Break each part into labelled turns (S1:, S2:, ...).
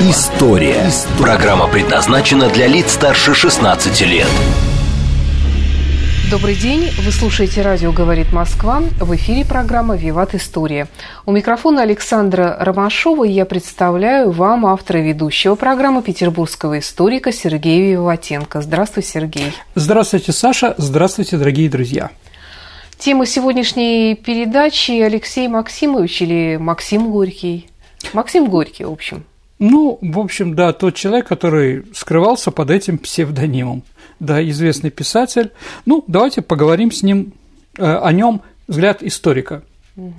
S1: История». Программа предназначена для лиц старше 16 лет.
S2: Добрый день. Вы слушаете «Радио говорит Москва». В эфире программа «Виват История». У микрофона Александра Ромашова и я представляю вам автора ведущего программы петербургского историка Сергея Виватенко. Здравствуй, Сергей.
S3: Здравствуйте, Саша. Здравствуйте, дорогие друзья.
S2: Тема сегодняшней передачи Алексей Максимович или Максим Горький. Максим Горький, в общем.
S3: Ну, в общем, да, тот человек, который скрывался под этим псевдонимом да, известный писатель. Ну, давайте поговорим с ним э, о нем взгляд историка.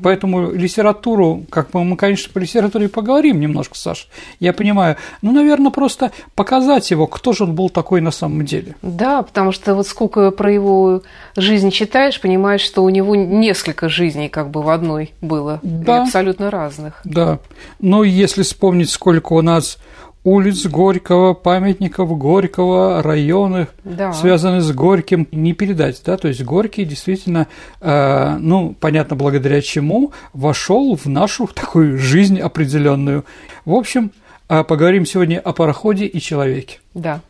S3: Поэтому литературу, как мы, мы, конечно, по литературе поговорим немножко, Саш, я понимаю, ну, наверное, просто показать его, кто же он был такой на самом деле.
S2: Да, потому что вот сколько про его жизнь читаешь, понимаешь, что у него несколько жизней как бы в одной было, да. абсолютно разных.
S3: Да, но если вспомнить, сколько у нас улиц Горького, памятников Горького, районы, да. связанные с Горьким, не передать, да, то есть Горький действительно, э, ну, понятно, благодаря чему, вошел в нашу такую жизнь определенную. В общем, э, поговорим сегодня о пароходе и человеке.
S2: Да.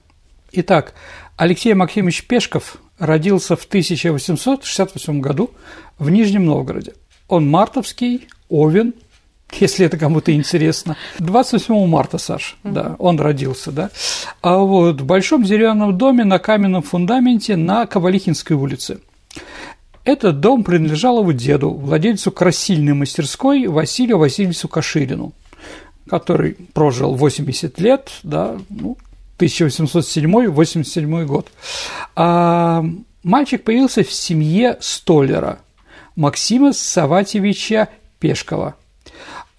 S3: Итак, Алексей Максимович Пешков родился в 1868 году в Нижнем Новгороде. Он мартовский, Овен – если это кому-то интересно. 27 марта, Саш, mm-hmm. да, он родился, да. А вот в большом деревянном доме на каменном фундаменте на Ковалихинской улице. Этот дом принадлежал его деду, владельцу красильной мастерской Василию Васильевичу Каширину, который прожил 80 лет, да, ну, 1807-87 год. А мальчик появился в семье столяра Максима Саватьевича Пешкова –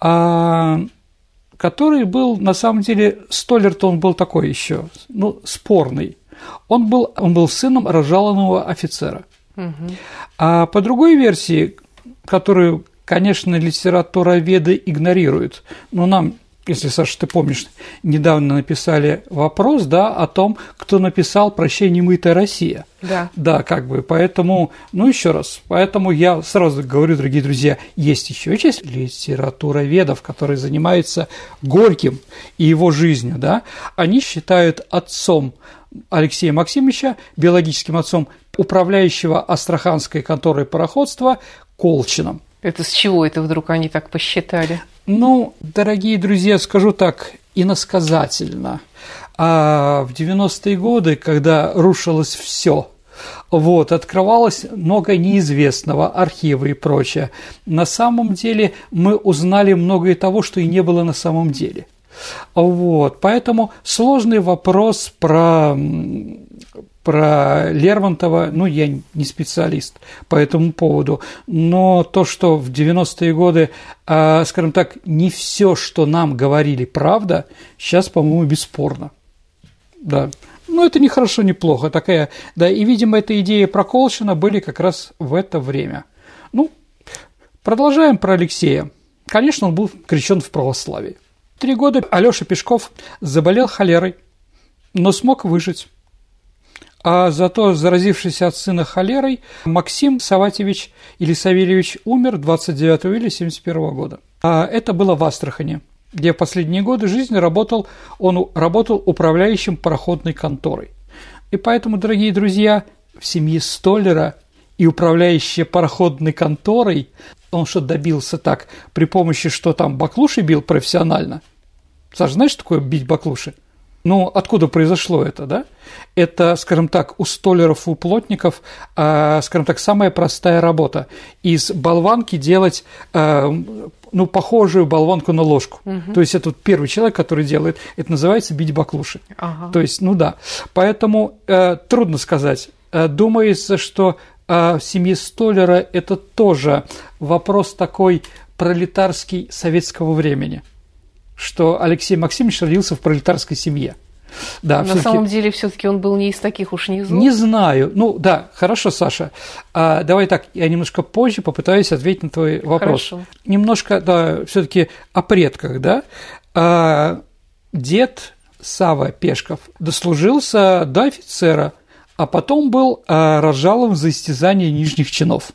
S3: который был, на самом деле, Столлер-то он был такой еще, ну, спорный. Он был, он был сыном разжалованного офицера. Угу. А по другой версии, которую, конечно, литературоведы игнорируют, но нам если, Саша, ты помнишь, недавно написали вопрос, да, о том, кто написал «Прощай, немытая Россия».
S2: Да.
S3: Да, как бы, поэтому, ну, еще раз, поэтому я сразу говорю, дорогие друзья, есть еще часть литературоведов, которые занимаются Горьким и его жизнью, да, они считают отцом Алексея Максимовича, биологическим отцом управляющего Астраханской конторой пароходства Колчином.
S2: Это с чего это вдруг они так посчитали?
S3: Ну, дорогие друзья, скажу так, иносказательно. А в 90-е годы, когда рушилось все, вот, открывалось много неизвестного, архивы и прочее. На самом деле мы узнали многое того, что и не было на самом деле. Вот, поэтому сложный вопрос про про Лермонтова, ну, я не специалист по этому поводу, но то, что в 90-е годы, а, скажем так, не все, что нам говорили, правда, сейчас, по-моему, бесспорно. Да. Ну, это не хорошо, не плохо. Такая, да, и, видимо, эта идея про Колшина были как раз в это время. Ну, продолжаем про Алексея. Конечно, он был крещен в православии. Три года Алёша Пешков заболел холерой, но смог выжить а зато заразившийся от сына холерой Максим Саватьевич или Савельевич умер 29 июля 1971 года. А это было в Астрахани, где в последние годы жизни работал, он работал управляющим пароходной конторой. И поэтому, дорогие друзья, в семье Столлера и управляющая пароходной конторой, он что добился так, при помощи, что там баклуши бил профессионально. Саша, знаешь, такое бить баклуши? Ну, откуда произошло это, да? Это, скажем так, у столеров, у плотников, э, скажем так, самая простая работа. Из болванки делать, э, ну, похожую болванку на ложку. Угу. То есть это вот первый человек, который делает, это называется бить баклуши. Ага. То есть, ну да. Поэтому э, трудно сказать. Э, думается, что э, в семье столера это тоже вопрос такой пролетарский советского времени – что Алексей Максимович родился в пролетарской семье. Да,
S2: На самом деле, все-таки он был не из таких уж низов.
S3: Не знаю. Ну да, хорошо, Саша. А, давай так, я немножко позже попытаюсь ответить на твой вопрос.
S2: Хорошо.
S3: Немножко, да, все-таки о предках, да. А, дед Сава Пешков дослужился до офицера, а потом был а, разжалован за истязание нижних чинов.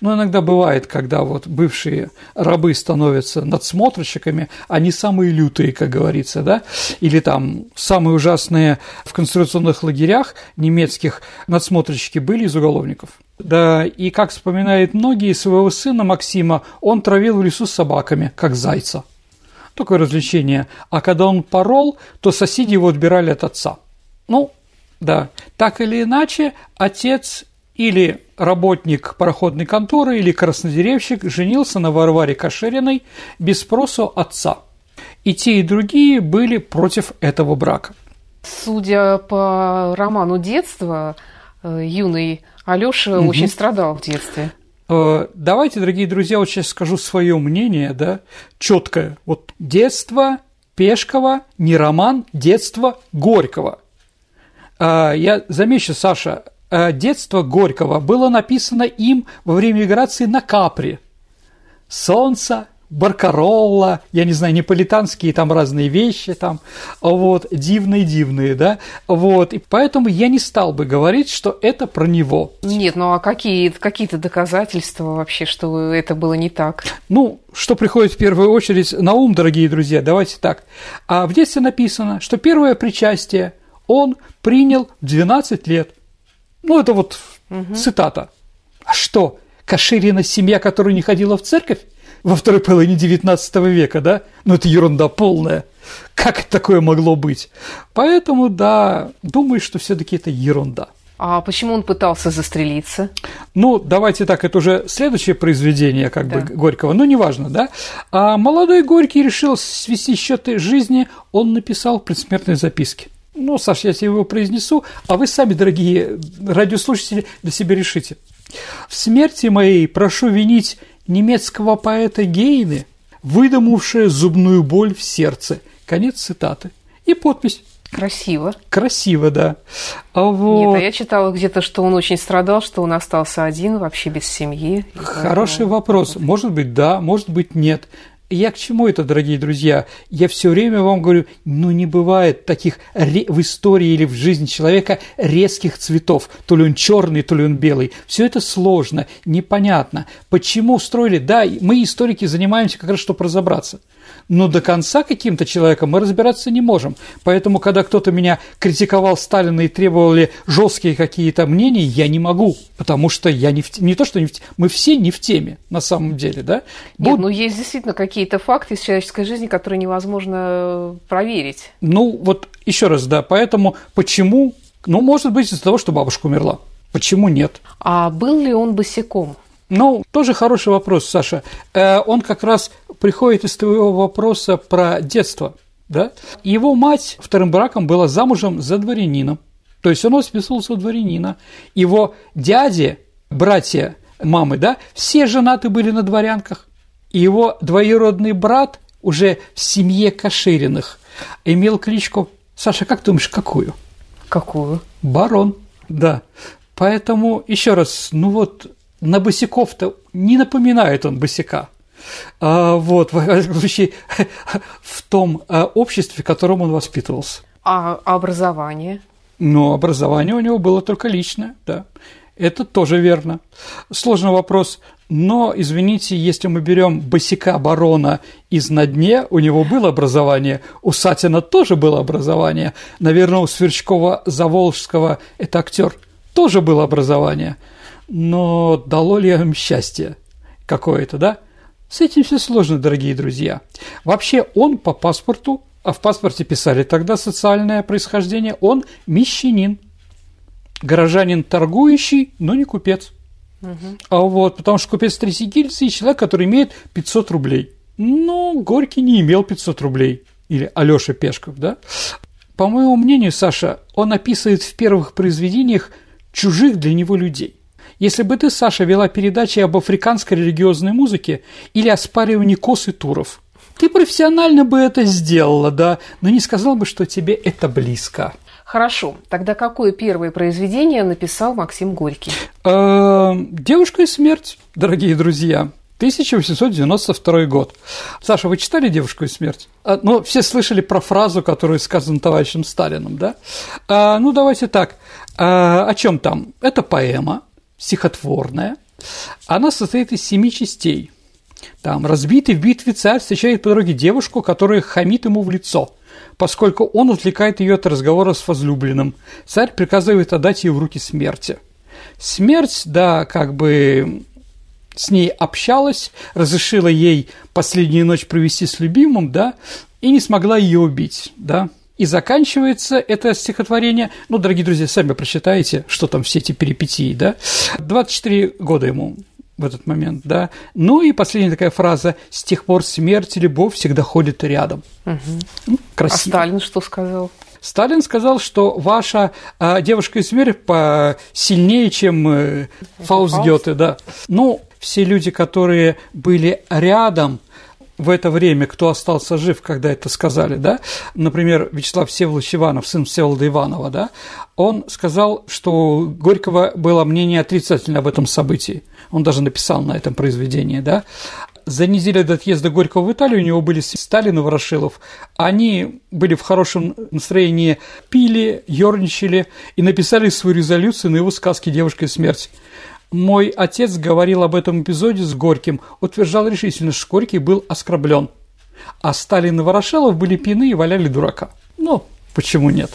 S3: Но иногда бывает, когда вот бывшие рабы становятся надсмотрщиками, они самые лютые, как говорится, да, или там самые ужасные в концентрационных лагерях немецких надсмотрщики были из уголовников. Да, и как вспоминают многие, своего сына Максима он травил в лесу с собаками, как зайца. Такое развлечение. А когда он порол, то соседи его отбирали от отца. Ну, да, так или иначе, отец или работник пароходной конторы, или краснодеревщик женился на Варваре Кашериной без спросу отца. И те, и другие были против этого брака.
S2: Судя по роману детства, э, юный Алёша угу. очень страдал в детстве.
S3: Э, давайте, дорогие друзья, вот сейчас скажу свое мнение, да, четкое. Вот детство Пешкова, не роман, детство Горького. Э, я замечу, Саша, детство Горького было написано им во время миграции на Капри. Солнце, Баркаролла, я не знаю, неаполитанские там разные вещи там, вот, дивные-дивные, да, вот, и поэтому я не стал бы говорить, что это про него.
S2: Нет, ну а какие, какие-то доказательства вообще, что это было не так?
S3: Ну, что приходит в первую очередь на ум, дорогие друзья, давайте так. А в детстве написано, что первое причастие он принял в 12 лет. Ну, это вот угу. цитата. А что, Каширина семья, которая не ходила в церковь во второй половине XIX века, да? Ну, это ерунда полная. Как такое могло быть? Поэтому, да, думаю, что все таки это ерунда.
S2: А почему он пытался застрелиться?
S3: Ну, давайте так, это уже следующее произведение как да. бы Горького, ну, неважно, да? А молодой Горький решил свести счеты жизни, он написал предсмертные записки. Ну, Саш, я тебе его произнесу, а вы сами, дорогие радиослушатели, для себя решите. В смерти моей прошу винить немецкого поэта Гейны, выдумавшая зубную боль в сердце. Конец цитаты. И подпись.
S2: Красиво.
S3: Красиво, да.
S2: А вот... Нет, а я читала где-то, что он очень страдал, что он остался один, вообще без семьи.
S3: Хороший вопрос. Может быть, да, может быть, нет. Я к чему это, дорогие друзья? Я все время вам говорю, ну не бывает таких в истории или в жизни человека резких цветов. То ли он черный, то ли он белый. Все это сложно, непонятно. Почему устроили? Да, мы, историки, занимаемся как раз, чтобы разобраться но до конца каким-то человеком мы разбираться не можем. Поэтому, когда кто-то меня критиковал Сталина и требовали жесткие какие-то мнения, я не могу, потому что я не, в, не то, что не в, мы все не в теме на самом деле, да?
S2: Нет, Буд... ну есть действительно какие-то факты из человеческой жизни, которые невозможно э, проверить.
S3: Ну вот еще раз, да, поэтому почему? Ну, может быть, из-за того, что бабушка умерла. Почему нет?
S2: А был ли он босиком?
S3: Ну, тоже хороший вопрос, Саша. Э, он как раз приходит из твоего вопроса про детство. Да? Его мать вторым браком была замужем за дворянином. То есть он воспитывался у дворянина. Его дяди, братья мамы, да, все женаты были на дворянках. И его двоюродный брат уже в семье Кашириных имел кличку, Саша, как думаешь, какую?
S2: Какую?
S3: Барон, да. Поэтому, еще раз, ну вот на босиков-то не напоминает он босика. А, вот, в, в том а, обществе, в котором он воспитывался.
S2: А образование?
S3: Ну, образование у него было только личное, да. Это тоже верно. Сложный вопрос. Но, извините, если мы берем босика барона из на дне, у него было образование, у Сатина тоже было образование. Наверное, у Сверчкова-Заволжского, это актер, тоже было образование – но дало ли им счастье какое-то, да? С этим все сложно, дорогие друзья. Вообще он по паспорту, а в паспорте писали тогда социальное происхождение, он мещанин, горожанин торгующий, но не купец. Угу. А вот, потому что купец третьей гильдии – человек, который имеет 500 рублей. Ну, Горький не имел 500 рублей. Или Алёша Пешков, да? По моему мнению, Саша, он описывает в первых произведениях чужих для него людей. Если бы ты, Саша, вела передачи об африканской религиозной музыке или оспаривании кос и туров, Ты профессионально бы это сделала, да, но не сказал бы, что тебе это близко.
S2: Хорошо. Тогда какое первое произведение написал Максим Горький?
S3: Э, «Девушка и смерть», дорогие друзья. 1892 год. Саша, вы читали «Девушку и смерть»? А, ну, все слышали про фразу, которую сказана товарищем Сталином, да? А, ну, давайте так. О чем там? Это поэма, стихотворная. Она состоит из семи частей. Там разбитый в битве царь встречает по дороге девушку, которая хамит ему в лицо, поскольку он отвлекает ее от разговора с возлюбленным. Царь приказывает отдать ее в руки смерти. Смерть, да, как бы с ней общалась, разрешила ей последнюю ночь провести с любимым, да, и не смогла ее убить, да. И заканчивается это стихотворение, ну, дорогие друзья, сами прочитайте, что там все эти перипетии, да. 24 года ему в этот момент, да. Ну и последняя такая фраза «С тех пор смерть и любовь всегда ходят рядом».
S2: Угу. Красиво. А Сталин что сказал?
S3: Сталин сказал, что ваша э, девушка из смерть по сильнее, чем э, Фауст Гёте, да. Ну, все люди, которые были рядом в это время, кто остался жив, когда это сказали, да, например, Вячеслав Всеволодович Иванов, сын Всеволода Иванова, да, он сказал, что Горького было мнение отрицательное об этом событии. Он даже написал на этом произведении, да. За неделю до отъезда Горького в Италию у него были Сталин и Ворошилов. Они были в хорошем настроении, пили, ерничали и написали свою резолюцию на его сказке «Девушка и смерть». Мой отец говорил об этом эпизоде с Горьким, утверждал решительно, что Горький был оскорблен, а Сталин и Ворошилов были пьяны и валяли дурака. Ну, почему нет?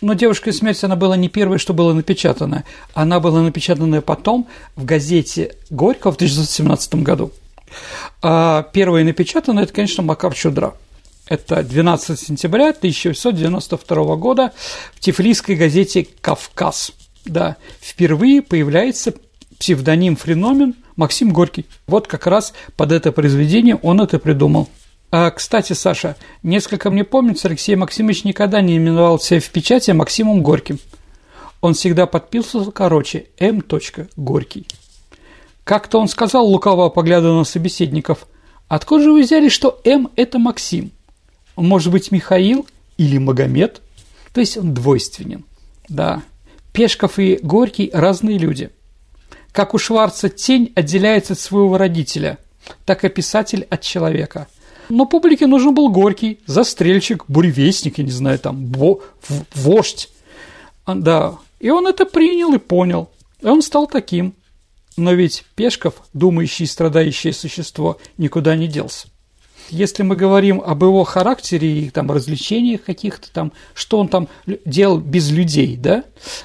S3: Но «Девушка и смерть» она была не первой, что было напечатано. Она была напечатана потом в газете Горького в 1917 году. А первое напечатано – это, конечно, Макар Чудра. Это 12 сентября 1892 года в тифлисской газете «Кавказ». Да, впервые появляется псевдоним Френомен Максим Горький. Вот как раз под это произведение он это придумал. А, кстати, Саша, несколько мне помнится, Алексей Максимович никогда не именовал себя в печати Максимом Горьким. Он всегда подписывался короче М. Горький. Как-то он сказал, лукаво поглядывая на собеседников, «Откуда же вы взяли, что М – это Максим? Может быть, Михаил или Магомед?» То есть он двойственен. Да, Пешков и Горький – разные люди. Как у Шварца тень отделяется от своего родителя, так и писатель от человека. Но публике нужен был Горький, застрельщик, буревестник, я не знаю, там, бо, вождь. А, да, и он это принял и понял. И он стал таким. Но ведь Пешков, думающий и страдающее существо, никуда не делся если мы говорим об его характере и там развлечениях каких-то там, что он там делал без людей, да,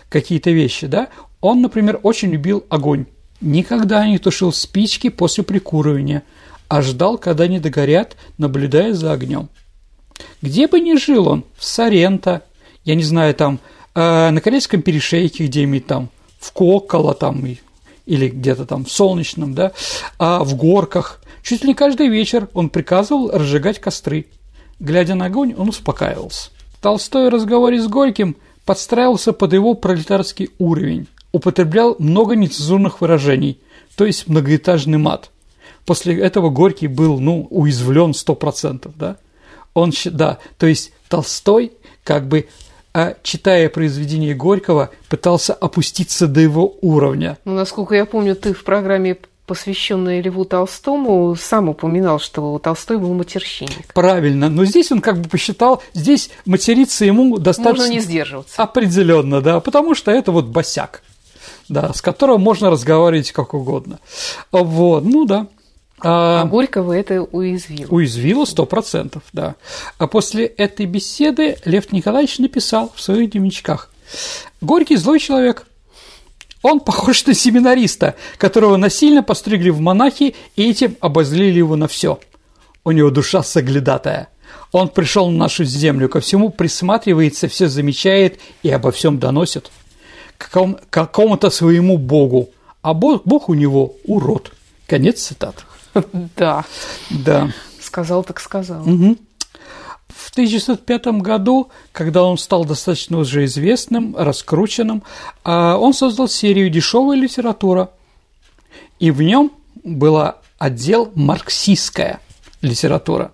S3: какие-то вещи, да, он, например, очень любил огонь. Никогда не тушил спички после прикуривания, а ждал, когда они догорят, наблюдая за огнем. Где бы ни жил он, в Соренто, я не знаю, там, э, на Корейском перешейке где-нибудь там, в Кокола там, или где-то там в Солнечном, да, а в горках, Чуть ли каждый вечер он приказывал разжигать костры. Глядя на огонь, он успокаивался. Толстой в разговоре с Горьким подстраивался под его пролетарский уровень, употреблял много нецензурных выражений, то есть многоэтажный мат. После этого Горький был, ну, уязвлен сто процентов, да? Он, да, то есть Толстой, как бы а, читая произведение Горького, пытался опуститься до его уровня.
S2: Ну, насколько я помню, ты в программе посвященный Льву Толстому, сам упоминал, что Толстой был матерщинник.
S3: Правильно, но здесь он как бы посчитал, здесь материться ему достаточно...
S2: Можно не сдерживаться.
S3: Определенно, да, потому что это вот босяк, да, с которым можно разговаривать как угодно. Вот, ну да.
S2: А, а Горького это уязвило.
S3: Уязвило сто процентов, да. А после этой беседы Лев Николаевич написал в своих дневничках. Горький злой человек – он похож на семинариста, которого насильно постригли в монахи и этим обозлили его на все. У него душа соглядатая. Он пришел на нашу землю, ко всему присматривается, все замечает и обо всем доносит. К какому-то своему богу, а бог, бог у него урод. Конец цитат.
S2: Да.
S3: Да.
S2: Сказал так сказал.
S3: Угу. В 1905 году, когда он стал достаточно уже известным, раскрученным, а, он создал серию «Дешевая литература», и в нем был отдел «Марксистская». литература.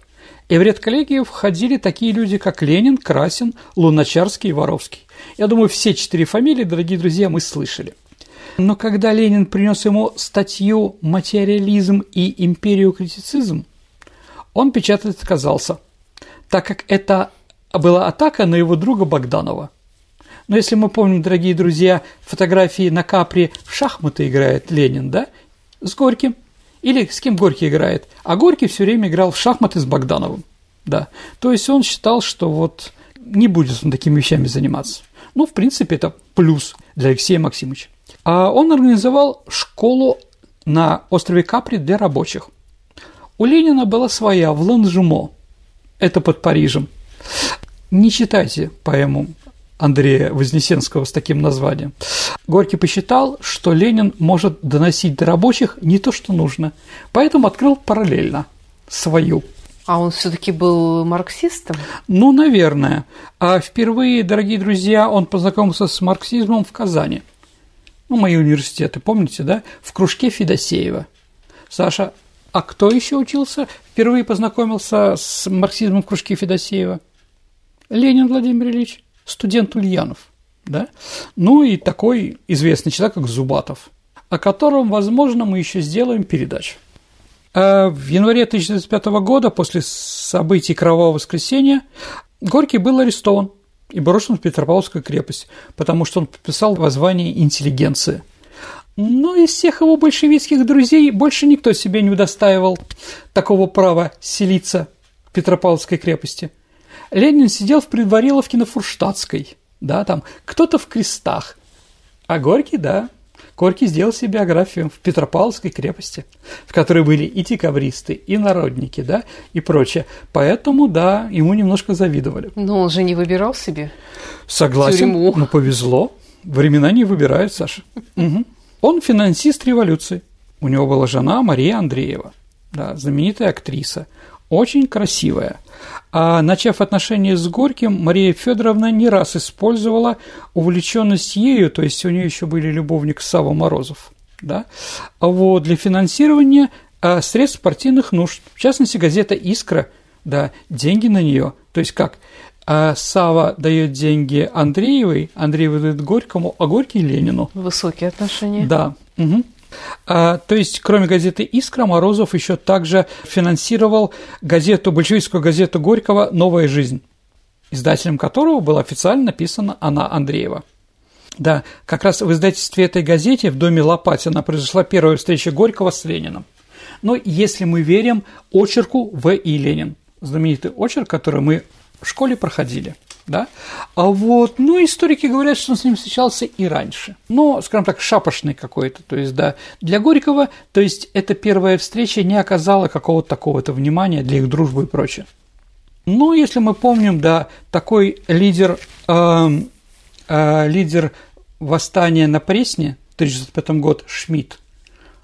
S3: И в редколлегию входили такие люди, как Ленин, Красин, Луначарский и Воровский. Я думаю, все четыре фамилии, дорогие друзья, мы слышали. Но когда Ленин принес ему статью «Материализм и империокритицизм», он печатать отказался, так как это была атака на его друга Богданова. Но если мы помним, дорогие друзья, фотографии на Капри в шахматы играет Ленин, да, с Горьким, или с кем Горький играет, а Горький все время играл в шахматы с Богдановым, да. То есть он считал, что вот не будет он такими вещами заниматься. Ну, в принципе, это плюс для Алексея Максимовича. А он организовал школу на острове Капри для рабочих. У Ленина была своя в Ланжумо, это под Парижем. Не читайте поэму Андрея Вознесенского с таким названием. Горький посчитал, что Ленин может доносить до рабочих не то, что нужно, поэтому открыл параллельно свою.
S2: А он все-таки был марксистом?
S3: Ну, наверное. А впервые, дорогие друзья, он познакомился с марксизмом в Казани. Ну, мои университеты, помните, да? В кружке Федосеева. Саша, а кто еще учился? Впервые познакомился с марксизмом в кружке Федосеева? Ленин Владимир Ильич, студент Ульянов. Да? Ну и такой известный человек, как Зубатов, о котором, возможно, мы еще сделаем передачу. А в январе 1905 года, после событий Кровавого воскресенья, Горький был арестован и брошен в Петропавловскую крепость, потому что он подписал воззвание интеллигенции – но из всех его большевистских друзей больше никто себе не удостаивал такого права селиться в Петропавловской крепости. Ленин сидел в предвариловке на Фурштадтской, да, там кто-то в крестах, а Горький, да, Горький сделал себе биографию в Петропавловской крепости, в которой были и декабристы, и народники, да, и прочее. Поэтому, да, ему немножко завидовали.
S2: Но он же не выбирал себе
S3: Согласен,
S2: тюрьму.
S3: ну повезло. Времена не выбирают, Саша. Угу. Он финансист революции. У него была жена Мария Андреева, да, знаменитая актриса, очень красивая. А начав отношения с Горьким, Мария Федоровна не раз использовала увлеченность ею, то есть у нее еще были любовник Сава Морозов, да, а вот для финансирования а, средств партийных нужд, в частности, газета «Искра», да, деньги на нее, то есть как, а Сава дает деньги Андреевой, Андреева дает Горькому, а Горький – Ленину.
S2: Высокие отношения.
S3: Да. Угу. А, то есть, кроме газеты «Искра», Морозов еще также финансировал газету, большевистскую газету Горького «Новая жизнь», издателем которого была официально написана Анна Андреева. Да, как раз в издательстве этой газеты в доме Лопатина произошла первая встреча Горького с Лениным. Но если мы верим очерку В. И. Ленин, знаменитый очерк, который мы в школе проходили. Да? А вот, ну, историки говорят, что он с ним встречался и раньше. Но, скажем так, шапошный какой-то. То есть, да, для Горького, то есть, эта первая встреча не оказала какого-то такого-то внимания для их дружбы и прочее. Ну, если мы помним, да, такой лидер, э, э, лидер восстания на Пресне, 1905 год, Шмидт,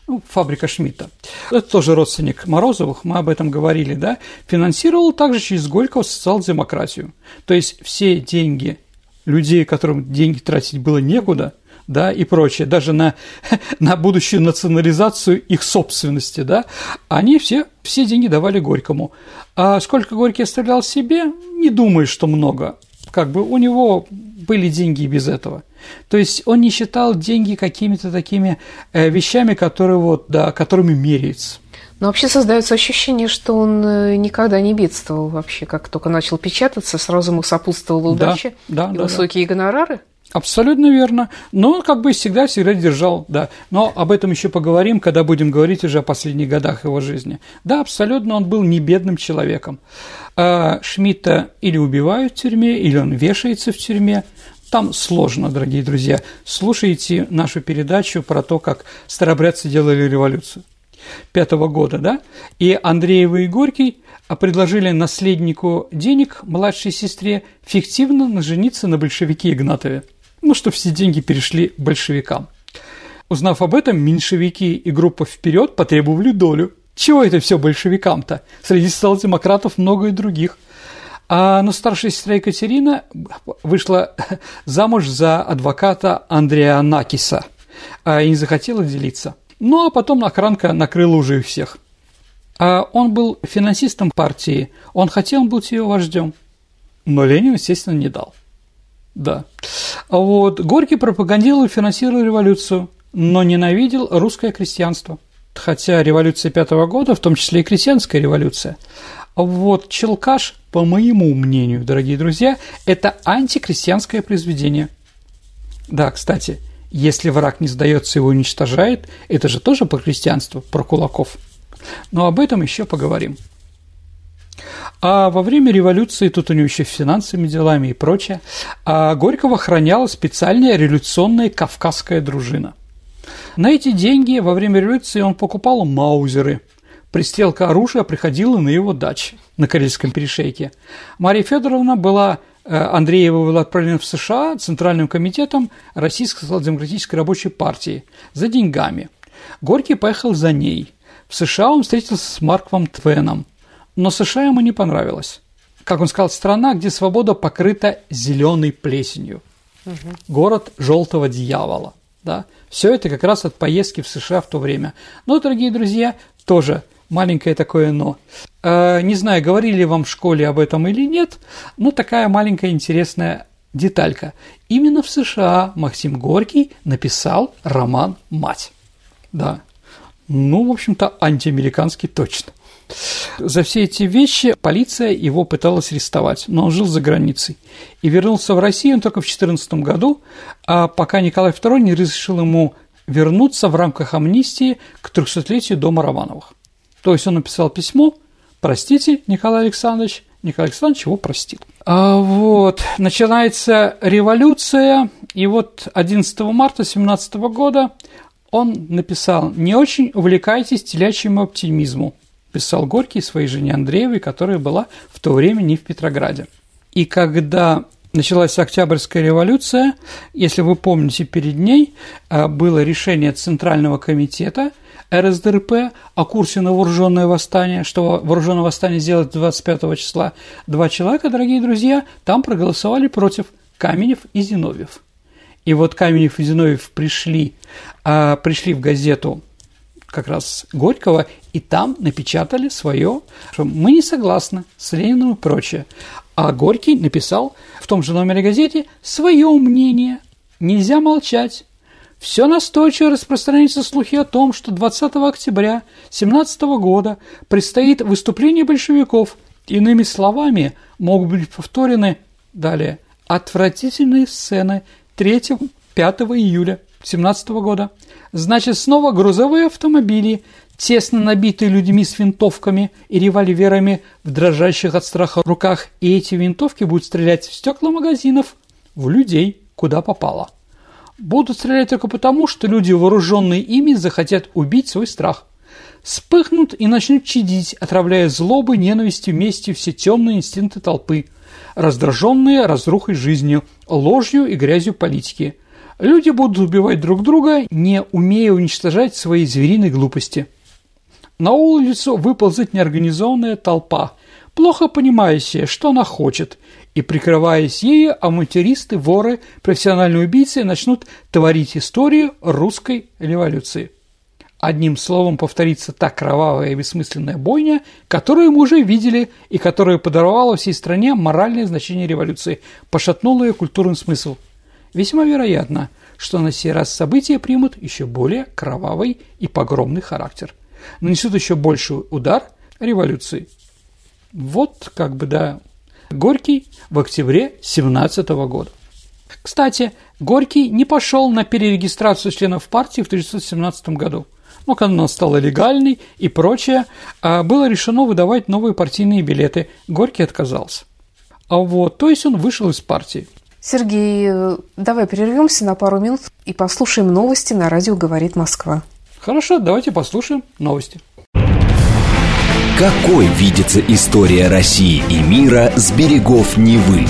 S3: ну, фабрика Шмидта, это тоже родственник Морозовых, мы об этом говорили, да, финансировал также через Горького социал-демократию. То есть все деньги людей, которым деньги тратить было некуда, да, и прочее, даже на, на будущую национализацию их собственности, да, они все, все деньги давали Горькому. А сколько Горький оставлял себе, не думаю, что много. Как бы у него были деньги и без этого. То есть он не считал деньги какими-то такими э, вещами, которые вот, да, которыми меряется.
S2: Но вообще создается ощущение, что он э, никогда не бедствовал вообще. Как только начал печататься, сразу ему сопутствовала удача
S3: да, да,
S2: и
S3: да,
S2: высокие
S3: да.
S2: гонорары.
S3: Абсолютно верно. Но как бы всегда-всегда держал, да. Но об этом еще поговорим, когда будем говорить уже о последних годах его жизни. Да, абсолютно он был не бедным человеком. А Шмидта или убивают в тюрьме, или он вешается в тюрьме. Там сложно, дорогие друзья. Слушайте нашу передачу про то, как старобрядцы делали революцию пятого года, да? И Андреева и Горький предложили наследнику денег, младшей сестре, фиктивно нажениться на большевике Игнатове. Ну, что все деньги перешли большевикам. Узнав об этом, меньшевики и группа «Вперед» потребовали долю. Чего это все большевикам-то? Среди социал-демократов много и других – а, но старшая сестра Екатерина вышла замуж за адвоката Андреа Накиса а, и не захотела делиться. Ну, а потом охранка накрыла уже их всех. А он был финансистом партии, он хотел быть ее вождем, но Ленин, естественно, не дал. Да. Вот. Горький пропагандировал и финансировал революцию, но ненавидел русское крестьянство. Хотя революция пятого года, в том числе и крестьянская революция, вот Челкаш, по моему мнению, дорогие друзья, это антикрестьянское произведение. Да, кстати, если враг не сдается и его уничтожает, это же тоже про христианство, про кулаков. Но об этом еще поговорим. А во время революции, тут у него еще финансовыми делами и прочее, а Горького охраняла специальная революционная кавказская дружина. На эти деньги во время революции он покупал маузеры. Пристрелка оружия приходила на его даче на Карельском перешейке. Мария Федоровна была э, Андреева была отправлена в США Центральным комитетом Российской социал-демократической рабочей партии за деньгами. Горький поехал за ней. В США он встретился с Марком Твеном – но США ему не понравилось. Как он сказал, страна, где свобода покрыта зеленой плесенью. Угу. Город желтого дьявола. Да? Все это как раз от поездки в США в то время. Но, дорогие друзья, тоже маленькое такое «но». Э, не знаю, говорили вам в школе об этом или нет, но такая маленькая интересная деталька. Именно в США Максим Горький написал роман «Мать». Да. Ну, в общем-то, антиамериканский точно. За все эти вещи полиция его пыталась арестовать, но он жил за границей. И вернулся в Россию он только в 2014 году, а пока Николай II не разрешил ему вернуться в рамках амнистии к 300-летию дома Романовых. То есть он написал письмо «Простите, Николай Александрович», Николай Александрович его простил. А вот, начинается революция, и вот 11 марта 17 года он написал «Не очень увлекайтесь телячьему оптимизму писал Горький своей жене Андреевой, которая была в то время не в Петрограде. И когда началась Октябрьская революция, если вы помните, перед ней а, было решение Центрального комитета РСДРП о курсе на вооруженное восстание, что вооруженное восстание сделать 25 числа. Два человека, дорогие друзья, там проголосовали против Каменев и Зиновьев. И вот Каменев и Зиновьев пришли, а, пришли в газету как раз Горького, и там напечатали свое, что мы не согласны с Лениным и прочее. А Горький написал в том же номере газете свое мнение. Нельзя молчать. Все настойчиво распространяются слухи о том, что 20 октября 17 года предстоит выступление большевиков. Иными словами, могут быть повторены далее отвратительные сцены 3-5 июля 17 года. Значит, снова грузовые автомобили, тесно набитые людьми с винтовками и револьверами в дрожащих от страха руках, и эти винтовки будут стрелять в стекла магазинов, в людей, куда попало. Будут стрелять только потому, что люди, вооруженные ими, захотят убить свой страх. Спыхнут и начнут чадить, отравляя злобой, ненавистью, местью все темные инстинкты толпы, раздраженные разрухой жизнью, ложью и грязью политики – Люди будут убивать друг друга, не умея уничтожать свои звериные глупости. На улицу выползет неорганизованная толпа, плохо понимающая, что она хочет, и, прикрываясь ею, авантюристы, воры, профессиональные убийцы начнут творить историю русской революции. Одним словом повторится та кровавая и бессмысленная бойня, которую мы уже видели и которая подорвала всей стране моральное значение революции, пошатнула ее культурный смысл – Весьма вероятно, что на сей раз события примут еще более кровавый и погромный характер. Нанесут еще больший удар революции. Вот как бы, да, Горький в октябре 17 года. Кстати, Горький не пошел на перерегистрацию членов партии в 1917 году. Но когда она стала легальной и прочее, а было решено выдавать новые партийные билеты. Горький отказался. А вот, то есть он вышел из партии.
S2: Сергей, давай прервемся на пару минут и послушаем новости на радио «Говорит Москва».
S3: Хорошо, давайте послушаем новости.
S1: Какой видится история России и мира с берегов Невы?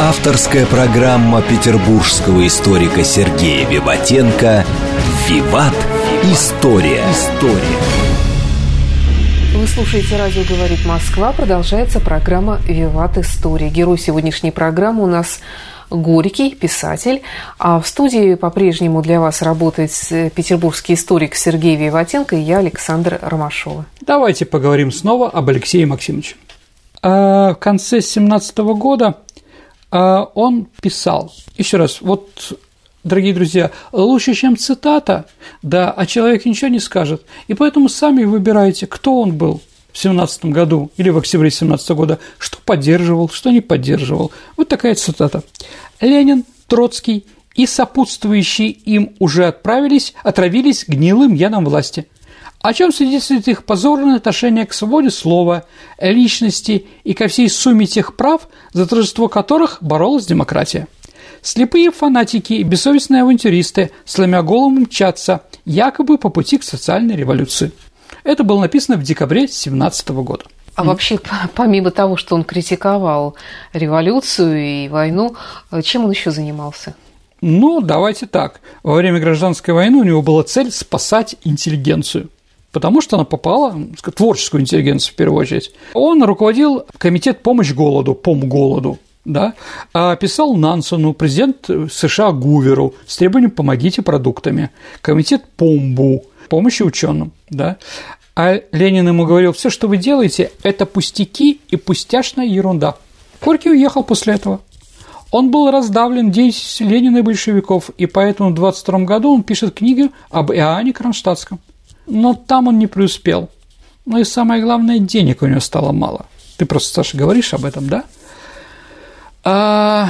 S1: Авторская программа петербургского историка Сергея Виватенко «Виват. История». История.
S2: Вы слушаете «Радио говорит Москва». Продолжается программа «Виват История». Герой сегодняшней программы у нас Горький, писатель. А в студии по-прежнему для вас работает петербургский историк Сергей Виватенко и я, Александра Ромашова.
S3: Давайте поговорим снова об Алексее Максимовиче. А, в конце 17 года а, он писал, еще раз, вот дорогие друзья, лучше, чем цитата, да, а человек ничего не скажет. И поэтому сами выбирайте, кто он был в 17 году или в октябре 17 года, что поддерживал, что не поддерживал. Вот такая цитата. Ленин, Троцкий и сопутствующие им уже отправились, отравились гнилым ядом власти – о чем свидетельствует их позорное отношение к свободе слова, личности и ко всей сумме тех прав, за торжество которых боролась демократия. Слепые фанатики и бессовестные авантюристы, сломя голову, мчатся, якобы по пути к социальной революции. Это было написано в декабре 17 года.
S2: А вообще, помимо того, что он критиковал революцию и войну, чем он еще занимался?
S3: Ну, давайте так. Во время гражданской войны у него была цель спасать интеллигенцию потому что она попала, в творческую интеллигенцию в первую очередь. Он руководил комитет помощи голоду, пом голоду, да, а писал Нансону, президент США Гуверу с требованием «помогите продуктами», комитет Помбу, помощи ученым, да, а Ленин ему говорил, все, что вы делаете, это пустяки и пустяшная ерунда. Горький уехал после этого. Он был раздавлен деятельностью Ленина и большевиков, и поэтому в 22 году он пишет книгу об Иоанне Кронштадтском. Но там он не преуспел. Ну и самое главное, денег у него стало мало. Ты просто, Саша, говоришь об этом, да? А,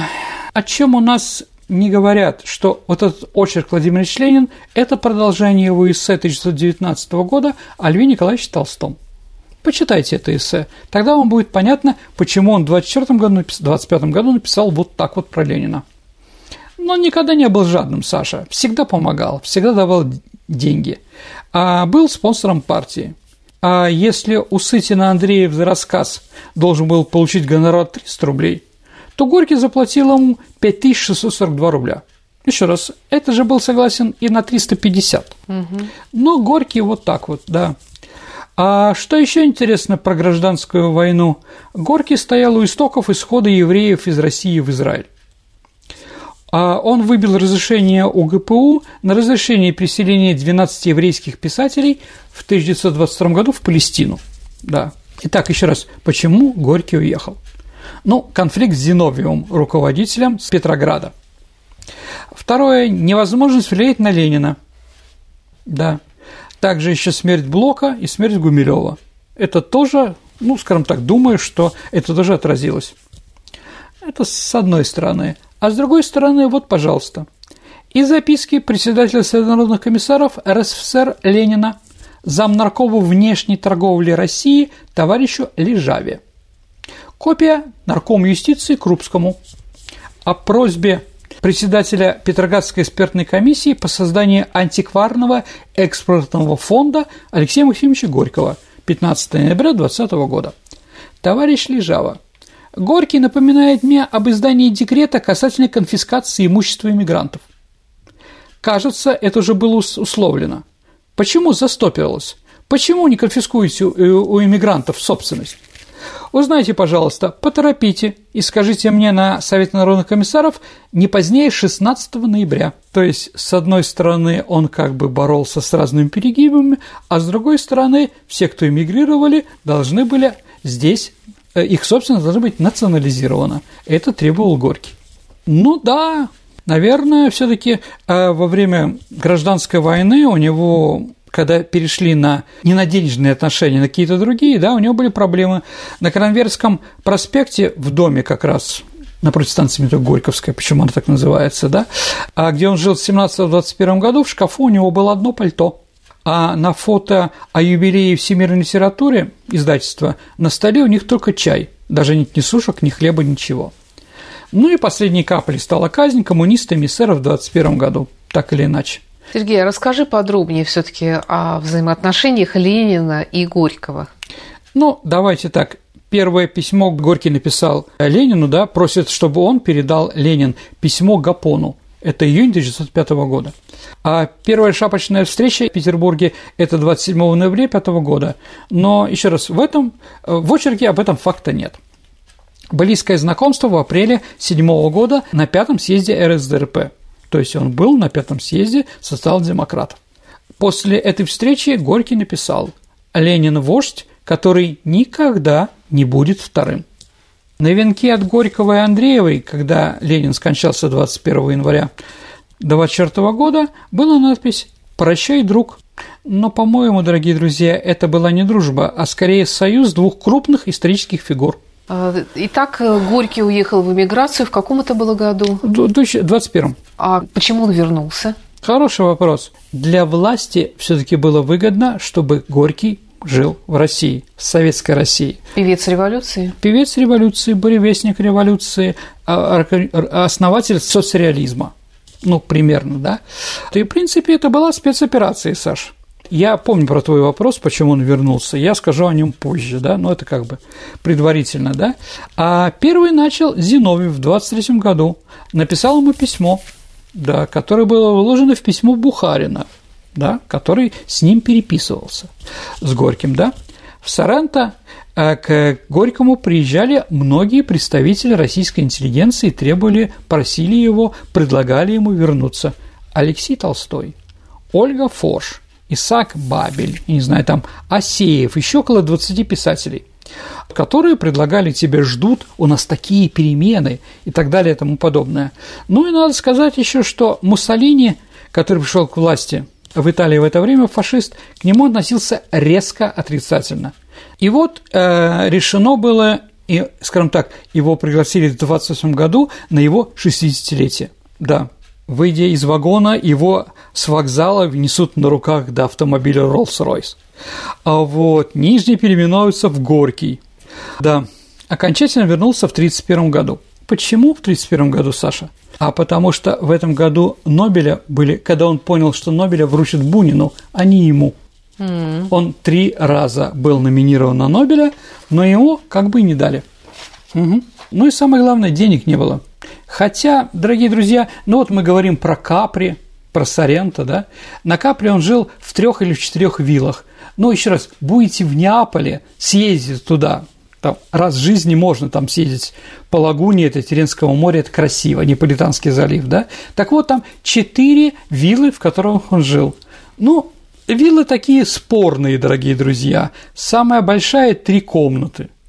S3: о чем у нас не говорят, что вот этот очерк Владимира Ленин – это продолжение его эссе 1919 года о Льве Николаевиче Толстом. Почитайте это эссе, тогда вам будет понятно, почему он в 24 году, 25 году написал вот так вот про Ленина. Но он никогда не был жадным, Саша, всегда помогал, всегда давал деньги, а был спонсором партии. А если у Сытина Андреев за рассказ должен был получить гонорар 300 рублей, то Горький заплатил ему 5642 рубля. Еще раз, это же был согласен и на 350. Угу. Но Горький вот так вот, да. А что еще интересно про гражданскую войну? Горький стоял у истоков исхода евреев из России в Израиль. А он выбил разрешение у ГПУ на разрешение переселения 12 еврейских писателей в 1922 году в Палестину. Да. Итак, еще раз, почему Горький уехал? Ну, конфликт с Зиновьевым, руководителем с Петрограда. Второе – невозможность влиять на Ленина. Да. Также еще смерть Блока и смерть Гумилева. Это тоже, ну, скажем так, думаю, что это тоже отразилось. Это с одной стороны. А с другой стороны, вот, пожалуйста, и записки председателя Совета народных комиссаров РСФСР Ленина замнаркому внешней торговли России товарищу Лежаве. Копия наркому юстиции Крупскому о просьбе председателя Петроградской экспертной комиссии по созданию антикварного экспортного фонда Алексея Максимовича Горького 15 ноября 2020 года. Товарищ Лежава, Горький напоминает мне об издании декрета касательно конфискации имущества иммигрантов. Кажется, это уже было условлено. Почему застопилось? Почему не конфискуете у иммигрантов собственность? Узнайте, пожалуйста, поторопите и скажите мне на Совет народных комиссаров не позднее 16 ноября. То есть, с одной стороны, он как бы боролся с разными перегибами, а с другой стороны, все, кто эмигрировали, должны были здесь Э, их собственность должна быть национализирована. Это требовал Горький. Ну да, наверное, все-таки э, во время гражданской войны у него когда перешли на не на денежные отношения, на какие-то другие, да, у него были проблемы. На Кранверском проспекте в доме как раз напротив станции метро Горьковская, почему она так называется, да, а где он жил в 17-21 году, в шкафу у него было одно пальто – а на фото о юбилее всемирной литературы издательства на столе у них только чай, даже нет ни сушек, ни хлеба, ничего. Ну и последней каплей стала казнь коммунистами эсеров в 21 году, так или иначе.
S2: Сергей, а расскажи подробнее все таки о взаимоотношениях Ленина и Горького.
S3: Ну, давайте так. Первое письмо Горький написал Ленину, да, просит, чтобы он передал Ленин письмо Гапону. Это июнь 1905 года. А первая шапочная встреча в Петербурге – это 27 ноября 5 года. Но, еще раз, в этом, в очерке об этом факта нет. близкое знакомство в апреле 7 года на пятом съезде РСДРП. То есть он был на пятом съезде социал-демократов. После этой встречи Горький написал «Ленин – вождь, который никогда не будет вторым». На венке от Горького и Андреевой, когда Ленин скончался 21 января 24 года, была надпись «Прощай, друг». Но, по-моему, дорогие друзья, это была не дружба, а скорее союз двух крупных исторических фигур.
S2: А, итак, Горький уехал в эмиграцию в каком это было году?
S3: В 2021.
S2: А почему он вернулся?
S3: Хороший вопрос. Для власти все-таки было выгодно, чтобы Горький жил в России, в советской России.
S2: Певец революции?
S3: Певец революции, буревестник революции, а, основатель соцреализма. Ну, примерно, да. И, в принципе, это была спецоперация, Саш. Я помню про твой вопрос, почему он вернулся. Я скажу о нем позже, да, но это как бы предварительно, да. А первый начал Зиновий в 23 году. Написал ему письмо, да, которое было вложено в письмо Бухарина, да, который с ним переписывался, с Горьким, да. В Саранто э, к Горькому приезжали многие представители российской интеллигенции, требовали, просили его, предлагали ему вернуться. Алексей Толстой, Ольга Фош, Исаак Бабель, не знаю, там Асеев, еще около 20 писателей, которые предлагали тебе ждут, у нас такие перемены и так далее и тому подобное. Ну и надо сказать еще, что Муссолини, который пришел к власти в Италии в это время, фашист, к нему относился резко отрицательно. И вот э, решено было, и, скажем так, его пригласили в 28 году на его 60-летие. Да, Выйдя из вагона, его с вокзала внесут на руках до автомобиля Rolls-Royce. А вот Нижний переименуется в Горький. Да, окончательно вернулся в 1931 году. Почему в 1931 году, Саша? А потому что в этом году Нобеля были, когда он понял, что Нобеля вручат Бунину, а не ему. Mm. Он три раза был номинирован на Нобеля, но ему как бы и не дали. Угу. Ну и самое главное, денег не было. Хотя, дорогие друзья, ну вот мы говорим про Капри, про Соренто, да? На Капри он жил в трех или в четырех виллах. Но еще раз, будете в Неаполе, съездите туда, там, раз в жизни можно там съездить по лагуне, это Теренского моря, это красиво, Неаполитанский залив, да? Так вот, там четыре виллы, в которых он жил. Ну, виллы такие спорные, дорогие друзья. Самая большая – три комнаты –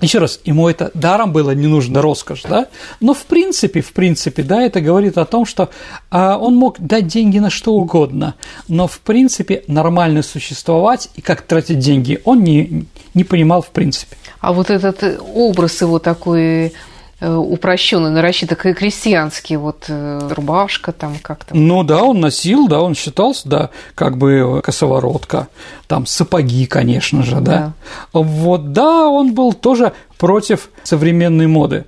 S3: еще раз, ему это даром было, не нужно роскошь, да? Но в принципе, в принципе, да, это говорит о том, что а, он мог дать деньги на что угодно, но в принципе нормально существовать и как тратить деньги он не, не понимал в принципе.
S2: А вот этот образ его такой Э, упрощенный, но рассчитан крестьянский, вот э, рубашка там как-то.
S3: Ну да, он носил, да, он считался, да, как бы косоворотка, там сапоги, конечно же, да. да. Вот, да, он был тоже против современной моды.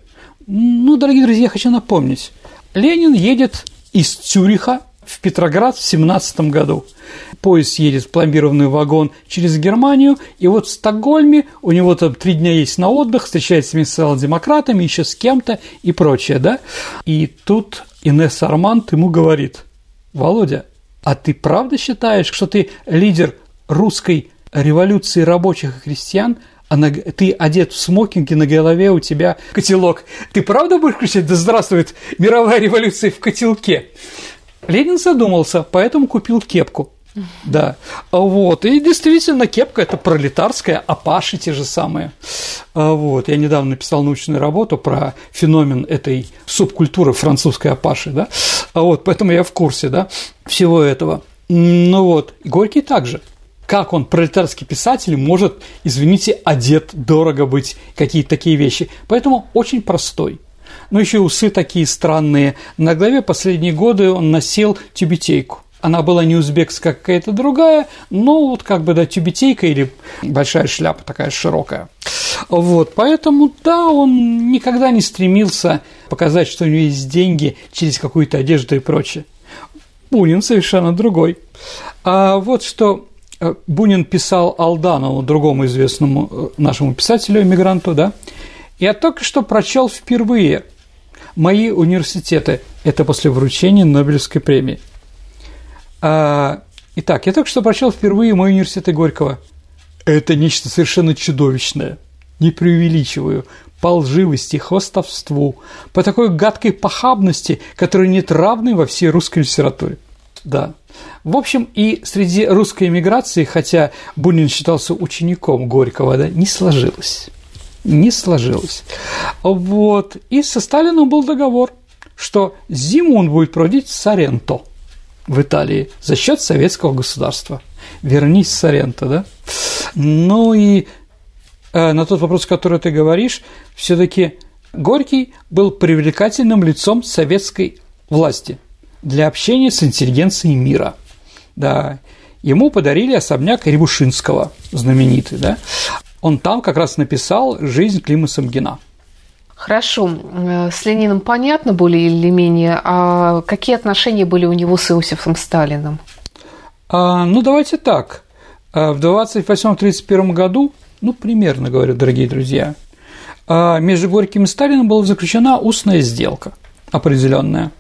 S3: Ну, дорогие друзья, я хочу напомнить, Ленин едет из Цюриха в Петроград в 17 году. Поезд едет в пломбированный вагон через Германию, и вот в Стокгольме у него там три дня есть на отдых, встречается с социал-демократами, еще с кем-то и прочее, да? И тут Инесса Арманд ему говорит, Володя, а ты правда считаешь, что ты лидер русской революции рабочих и крестьян, а на, ты одет в смокинге, на голове у тебя котелок. Ты правда будешь кричать «Да здравствует мировая революция в котелке»? Ленин задумался, поэтому купил кепку. Да, вот, и действительно кепка это пролетарская, апаши те же самые. А вот, я недавно написал научную работу про феномен этой субкультуры французской апаши, да, а вот, поэтому я в курсе, да, всего этого. Ну вот, Горький также. Как он, пролетарский писатель, может, извините, одет, дорого быть, какие-то такие вещи. Поэтому очень простой – но еще усы такие странные. На голове последние годы он носил тюбетейку. Она была не узбекская, а какая-то другая, но вот как бы, да, тюбетейка или большая шляпа такая широкая. Вот, поэтому, да, он никогда не стремился показать, что у него есть деньги через какую-то одежду и прочее. Бунин совершенно другой. А вот что э, Бунин писал Алданову, другому известному э, нашему писателю-эмигранту, да, я только что прочел впервые мои университеты. Это после вручения Нобелевской премии. А, итак, я только что прочел впервые мой университет Горького. Это нечто совершенно чудовищное. Не преувеличиваю. по лживости, хвостовству, по такой гадкой похабности, которой нет равной во всей русской литературе. Да. В общем, и среди русской эмиграции, хотя Бунин считался учеником Горького, да, не сложилось. Не сложилось. Вот. И со Сталином был договор, что зиму он будет проводить в Соренто в Италии за счет советского государства. Вернись Соренто, да? Ну и э, на тот вопрос, который ты говоришь, все-таки Горький был привлекательным лицом советской власти для общения с интеллигенцией мира. Да, ему подарили особняк Рябушинского, знаменитый, да. Он там как раз написал «Жизнь Клима Самгина».
S2: Хорошо, э, с Лениным понятно более или менее, а какие отношения были у него с Иосифом Сталиным?
S3: А, ну, давайте так. А, в 28-31 году, ну, примерно, говорю, дорогие друзья, а, между Горьким и Сталиным была заключена устная сделка определенная.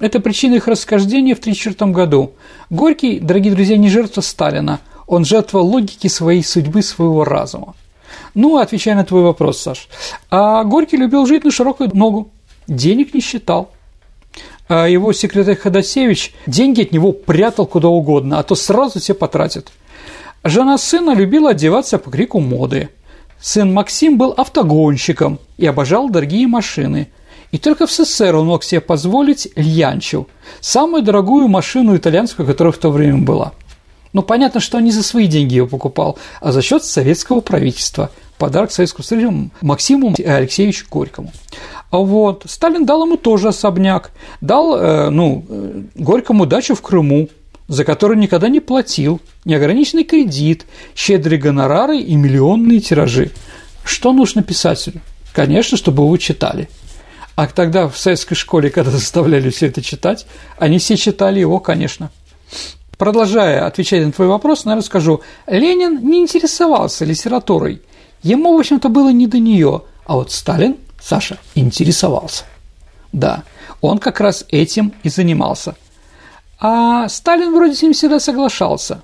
S3: Это причина их расхождения в 1934 году. Горький, дорогие друзья, не жертва Сталина, он жертва логики своей судьбы, своего разума. Ну, отвечая на твой вопрос, Саш, а Горький любил жить на широкую ногу, денег не считал. А его секретарь Ходосевич деньги от него прятал куда угодно, а то сразу все потратит. Жена сына любила одеваться по крику моды. Сын Максим был автогонщиком и обожал дорогие машины. И только в СССР он мог себе позволить Льянчу, самую дорогую машину итальянскую, которая в то время была. Ну, понятно, что он не за свои деньги ее покупал, а за счет советского правительства. Подарок Советскому Союзу Максиму Алексеевичу Горькому. А вот Сталин дал ему тоже особняк, дал, э, ну, э, Горькому дачу в Крыму, за которую никогда не платил, неограниченный кредит, щедрые гонорары и миллионные тиражи. Что нужно писателю? Конечно, чтобы его читали. А тогда в советской школе, когда заставляли все это читать, они все читали его, конечно. Продолжая отвечать на твой вопрос, наверное, скажу, Ленин не интересовался литературой. Ему, в общем-то, было не до нее, а вот Сталин, Саша, интересовался. Да, он как раз этим и занимался. А Сталин вроде с ним всегда соглашался.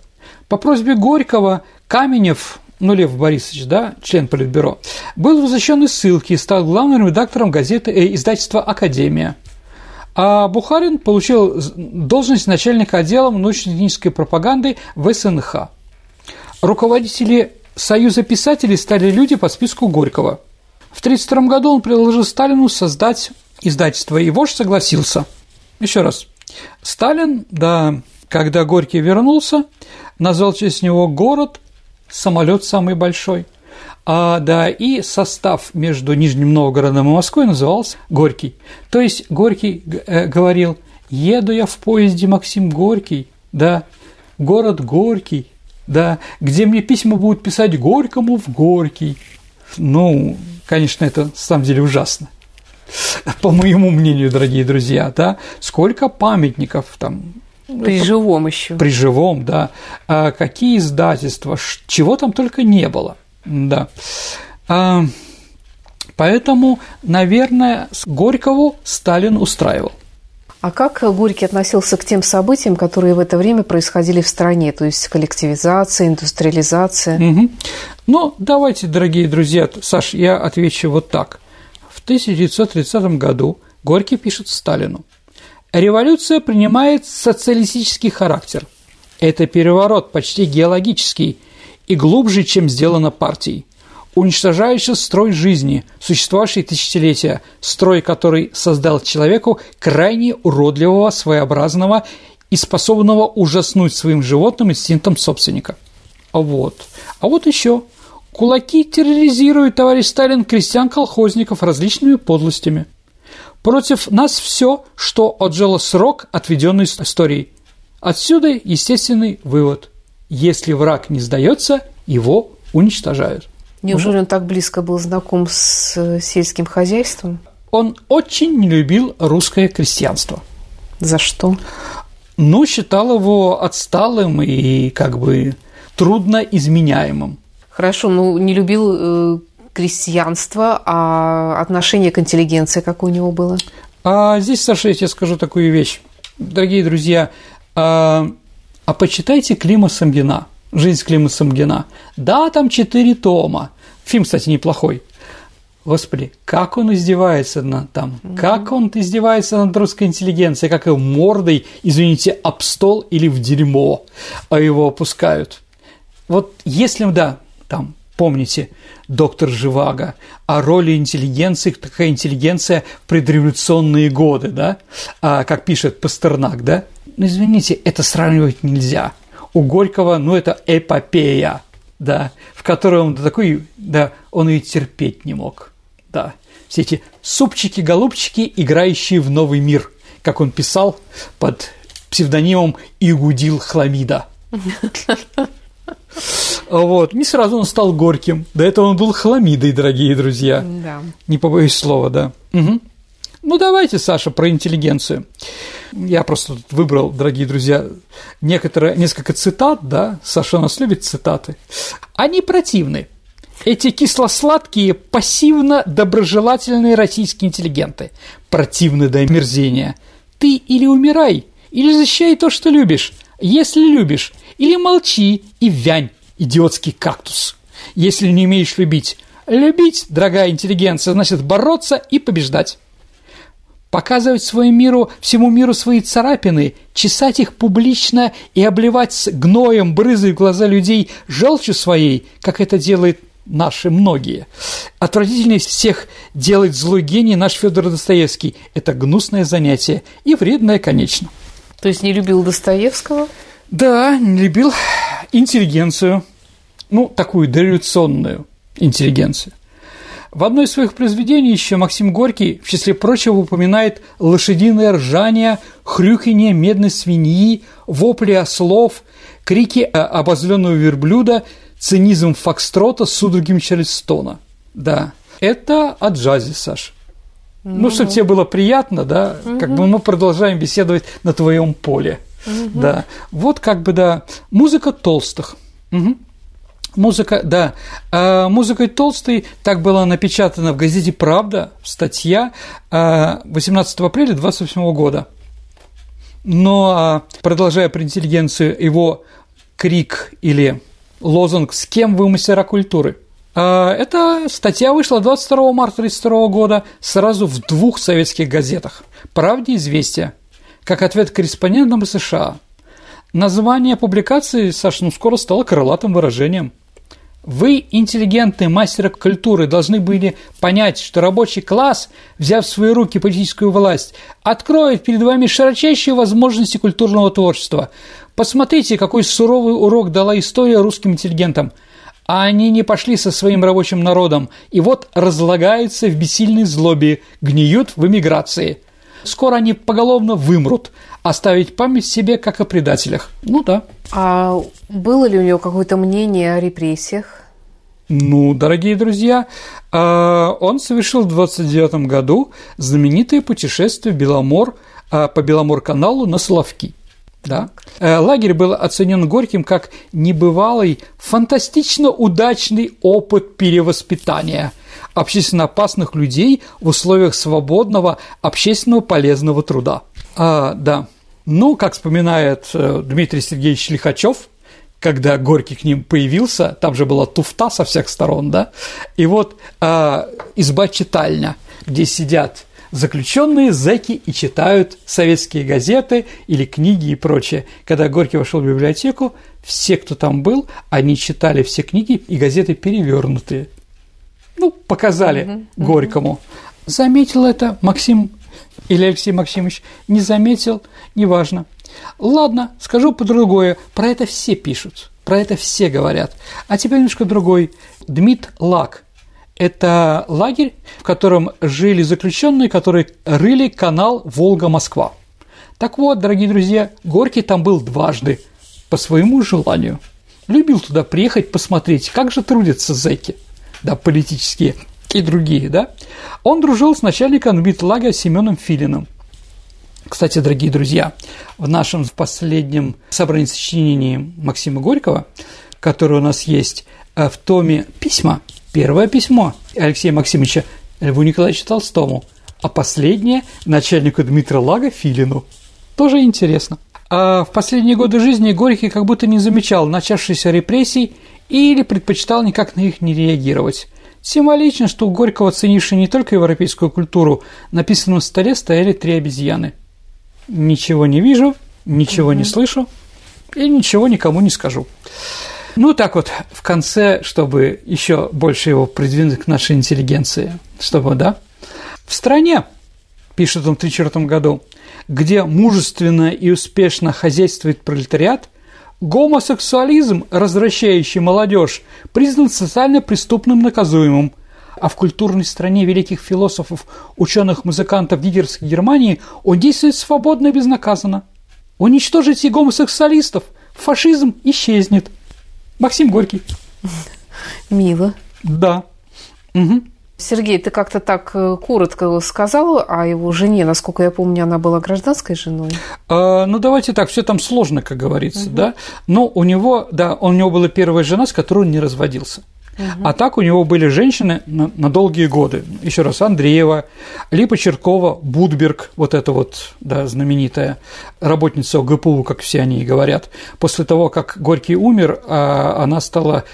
S3: По просьбе Горького Каменев, ну, Лев Борисович, да, член Политбюро, был возвращен из ссылки и стал главным редактором газеты э, издательства «Академия». А Бухарин получил должность начальника отдела научно-технической пропаганды в СНХ. Руководители Союза писателей стали люди по списку Горького. В 1932 году он предложил Сталину создать издательство, и вождь согласился. Еще раз. Сталин, да, когда Горький вернулся, назвал честь него город, самолет самый большой – а, да, и состав между Нижним Новгородом и Москвой назывался Горький. То есть Горький э, говорил, еду я в поезде Максим Горький, да, город Горький, да, где мне письма будут писать Горькому в Горький. Ну, конечно, это на самом деле ужасно. По моему мнению, дорогие друзья, да, сколько памятников там
S2: при живом еще.
S3: При живом, да. А какие издательства, чего там только не было. Да. А, поэтому, наверное, Горькову Сталин устраивал.
S2: А как Горький относился к тем событиям, которые в это время происходили в стране, то есть коллективизация, индустриализация?
S3: Угу. Ну, давайте, дорогие друзья, Саш, я отвечу вот так. В 1930 году Горький пишет Сталину. Революция принимает социалистический характер. Это переворот почти геологический – и глубже, чем сделано партией, уничтожающий строй жизни, существовавший тысячелетия, строй, который создал человеку крайне уродливого, своеобразного и способного ужаснуть своим животным инстинктом собственника. А вот. А вот еще. Кулаки терроризируют, товарищ Сталин, крестьян-колхозников различными подлостями. Против нас все, что отжило срок, отведенный историей. Отсюда естественный вывод. Если враг не сдается, его уничтожают.
S2: Неужели он так близко был знаком с э, сельским хозяйством?
S3: Он очень не любил русское крестьянство.
S2: За что?
S3: Ну, считал его отсталым и как бы трудно изменяемым.
S2: Хорошо, ну не любил э, крестьянство, а отношение к интеллигенции какое у него было?
S3: А здесь, Саша, я тебе скажу такую вещь. Дорогие друзья, а а почитайте Клима Самгина, «Жизнь Клима Самгина». Да, там четыре тома. Фильм, кстати, неплохой. Господи, как он издевается над там, mm как он издевается над русской интеллигенцией, как его мордой, извините, об стол или в дерьмо а его опускают. Вот если, да, там, помните, доктор Живаго, о роли интеллигенции, такая интеллигенция в предреволюционные годы, да, а, как пишет Пастернак, да, ну, извините, это сравнивать нельзя. У Горького, ну, это эпопея, да, в которой он такой, да, он и терпеть не мог, да. Все эти супчики-голубчики, играющие в новый мир, как он писал под псевдонимом Игудил Хламида. Вот. Не сразу он стал горьким. До этого он был хламидой, дорогие друзья. Да. Не побоюсь слова, да. Угу. Ну, давайте, Саша, про интеллигенцию. Я просто тут выбрал, дорогие друзья, некоторые, несколько цитат, да, Саша у нас любит цитаты. Они противны. Эти кисло-сладкие, пассивно-доброжелательные российские интеллигенты противны до мерзения. Ты или умирай, или защищай то, что любишь. Если любишь, или молчи и вянь, идиотский кактус. Если не умеешь любить. Любить, дорогая интеллигенция, значит бороться и побеждать. Показывать своему миру, всему миру свои царапины, чесать их публично и обливать гноем, брызой в глаза людей желчью своей, как это делает наши многие. Отвратительнее всех делать злой гений наш Федор Достоевский. Это гнусное занятие и вредное, конечно.
S2: То есть не любил Достоевского?
S3: Да, не любил интеллигенцию, ну, такую дореволюционную интеллигенцию. В одной из своих произведений еще Максим Горький, в числе прочего, упоминает лошадиное ржание, хрюканье медной свиньи, вопли ослов, крики обозленного верблюда, цинизм фокстрота с судорогами Чарльстона. Да, это о джазе, Саш. Ну, ну чтобы тебе было приятно, да, угу. как бы мы продолжаем беседовать на твоем поле. Угу. Да. Вот как бы, да, музыка толстых. Угу. Музыка, да, а, музыкой толстой так было напечатано в газете «Правда» статья 18 а, апреля 28 года. Но, а, продолжая про интеллигенцию, его крик или лозунг «С кем вы мастера культуры?» Эта статья вышла 22 марта 1932 года сразу в двух советских газетах «Правде» и «Известия» как ответ корреспондентам США. Название публикации, Саша, ну скоро стало крылатым выражением. Вы, интеллигентные мастеры культуры, должны были понять, что рабочий класс, взяв в свои руки политическую власть, откроет перед вами широчайшие возможности культурного творчества. Посмотрите, какой суровый урок дала история русским интеллигентам. А они не пошли со своим рабочим народом, и вот разлагаются в бессильной злобе, гниют в эмиграции – Скоро они поголовно вымрут, оставить память себе как о предателях. Ну да.
S2: А было ли у него какое-то мнение о репрессиях?
S3: Ну, дорогие друзья, а, он совершил в 29 году знаменитое путешествие Беломор, а, по Беломор-каналу на Соловки. Да. Э, лагерь был оценен Горьким как небывалый, фантастично удачный опыт перевоспитания общественно опасных людей в условиях свободного, общественно полезного труда. А, да. Ну, как вспоминает э, Дмитрий Сергеевич Лихачев, когда Горький к ним появился, там же была туфта со всех сторон, да, и вот а, изба-читальня, где сидят заключенные зэки и читают советские газеты или книги и прочее. Когда Горький вошел в библиотеку, все, кто там был, они читали все книги и газеты перевернутые. Ну, показали угу, Горькому. Угу. Заметил это Максим или Алексей Максимович? Не заметил, неважно. Ладно, скажу по-другое. Про это все пишут, про это все говорят. А теперь немножко другой. Дмит Лак – это лагерь, в котором жили заключенные, которые рыли канал Волга-Москва. Так вот, дорогие друзья, Горький там был дважды, по своему желанию. Любил туда приехать, посмотреть, как же трудятся зэки, да, политические и другие, да. Он дружил с начальником Дмитлагеря Семеном Филиным. Кстати, дорогие друзья, в нашем последнем собрании сочинений Максима Горького, которое у нас есть э, в томе «Письма», Первое письмо Алексея Максимовича Льву Николаевичу Толстому, а последнее – начальнику Дмитрия Лага Филину. Тоже интересно. А в последние годы жизни Горький как будто не замечал начавшихся репрессий или предпочитал никак на них не реагировать. Символично, что у Горького, ценивший не только европейскую культуру, на писанном столе стояли три обезьяны. Ничего не вижу, ничего не слышу и ничего никому не скажу. Ну, так вот, в конце, чтобы еще больше его придвинуть к нашей интеллигенции, чтобы, да, в стране, пишет он в 1934 году, где мужественно и успешно хозяйствует пролетариат, гомосексуализм, развращающий молодежь, признан социально преступным наказуемым, а в культурной стране великих философов, ученых, музыкантов гитлеровской Германии он действует свободно и безнаказанно. Уничтожите гомосексуалистов, фашизм исчезнет. Максим Горький.
S2: Мило.
S3: Да. Угу.
S2: Сергей, ты как-то так э, коротко сказал о его жене. Насколько я помню, она была гражданской женой.
S3: А, ну, давайте так, все там сложно, как говорится, угу. да. Но у него, да, у него была первая жена, с которой он не разводился. Угу. А так у него были женщины на, на долгие годы. Еще раз, Андреева, Липа Черкова, Будберг, вот эта вот да, знаменитая работница ОГПУ, как все они и говорят. После того, как Горький умер, а, она стала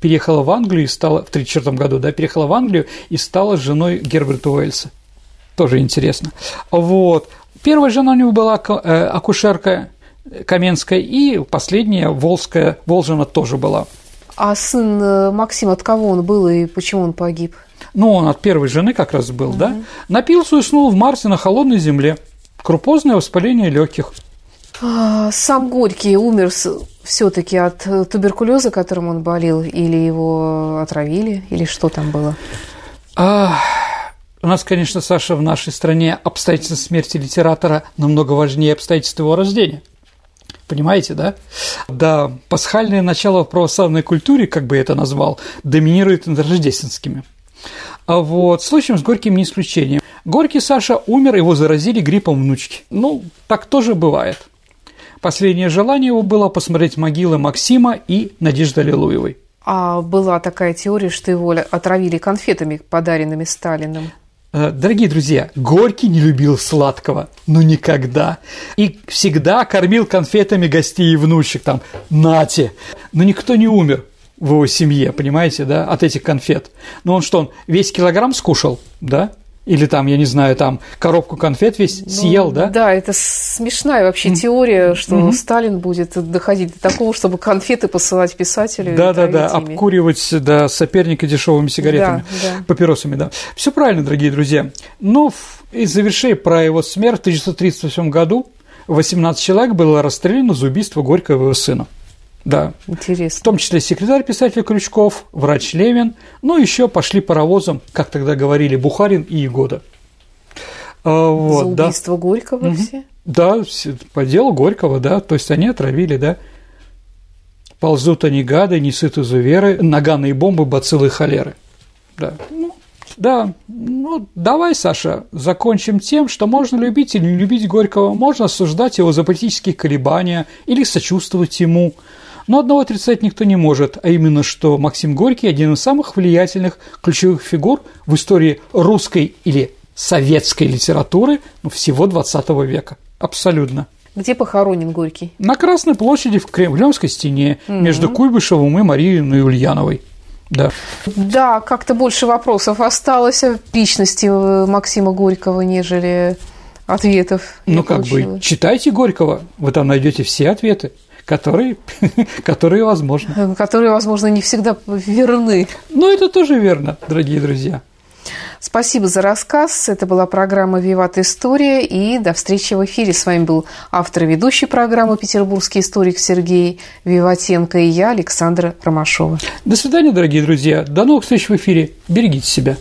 S3: переехала в Англию и стала в 1934 году, да, переехала в Англию и стала женой Герберта Уэльса. Тоже интересно. Вот. Первая жена у него была э, акушерка Каменская, и последняя Волжская, Волжина тоже была.
S2: А сын э, Максим, от кого он был и почему он погиб?
S3: Ну, он от первой жены как раз был, угу. да? Напился и уснул в марте на холодной земле. Крупозное воспаление легких.
S2: А, сам Горький умер все-таки от э, туберкулеза, которым он болел, или его отравили, или что там было?
S3: А, у нас, конечно, Саша, в нашей стране обстоятельства смерти литератора намного важнее обстоятельств его рождения. Понимаете, да? Да, пасхальное начало в православной культуре, как бы я это назвал, доминирует над рождественскими. А вот случаем с Горьким не исключением. Горький Саша умер, его заразили гриппом внучки. Ну, так тоже бывает. Последнее желание его было посмотреть могилы Максима и Надежды Аллилуевой.
S2: А была такая теория, что его отравили конфетами, подаренными Сталиным.
S3: Э, дорогие друзья, Горький не любил сладкого, ну никогда. И всегда кормил конфетами гостей и внучек, там, нате. Но никто не умер в его семье, понимаете, да, от этих конфет. Ну он что, он весь килограмм скушал, да? Или там, я не знаю, там коробку конфет весь ну, съел, да?
S2: Да, это смешная вообще теория, что mm-hmm. Сталин будет доходить до такого, чтобы конфеты посылать писателю.
S3: Да, да, да, обкуривать да, соперника дешевыми сигаретами, да, да. папиросами, да. Все правильно, дорогие друзья. Ну, и завершая про его смерть в 1938 году 18 человек было расстреляно за убийство Горького его сына. Да.
S2: Интересно.
S3: В том числе секретарь писателя Крючков, врач Левин, ну, еще пошли паровозом, как тогда говорили, Бухарин и Егода.
S2: А, вот, За убийство да. Горького угу. все?
S3: Да, по делу Горького, да, то есть они отравили, да. Ползут они гады, несут изуверы, наганые бомбы, бациллы холеры. Да, ну, да, ну давай, Саша, закончим тем, что можно любить или не любить Горького, можно осуждать его за политические колебания или сочувствовать ему – но одного отрицать никто не может, а именно, что Максим Горький – один из самых влиятельных ключевых фигур в истории русской или советской литературы ну, всего XX века. Абсолютно.
S2: Где похоронен Горький?
S3: На Красной площади в Кремлевской стене угу. между Куйбышевым и Марией Ульяновой. Да.
S2: Да, как-то больше вопросов осталось о личности э, Максима Горького, нежели ответов.
S3: Ну, как получила. бы, читайте Горького, вы там найдете все ответы которые, которые возможно.
S2: Которые, возможно, не всегда верны.
S3: Но это тоже верно, дорогие друзья.
S2: Спасибо за рассказ. Это была программа «Виват История». И до встречи в эфире. С вами был автор и ведущий программы «Петербургский историк» Сергей Виватенко и я, Александра Ромашова.
S3: До свидания, дорогие друзья. До новых встреч в эфире. Берегите себя.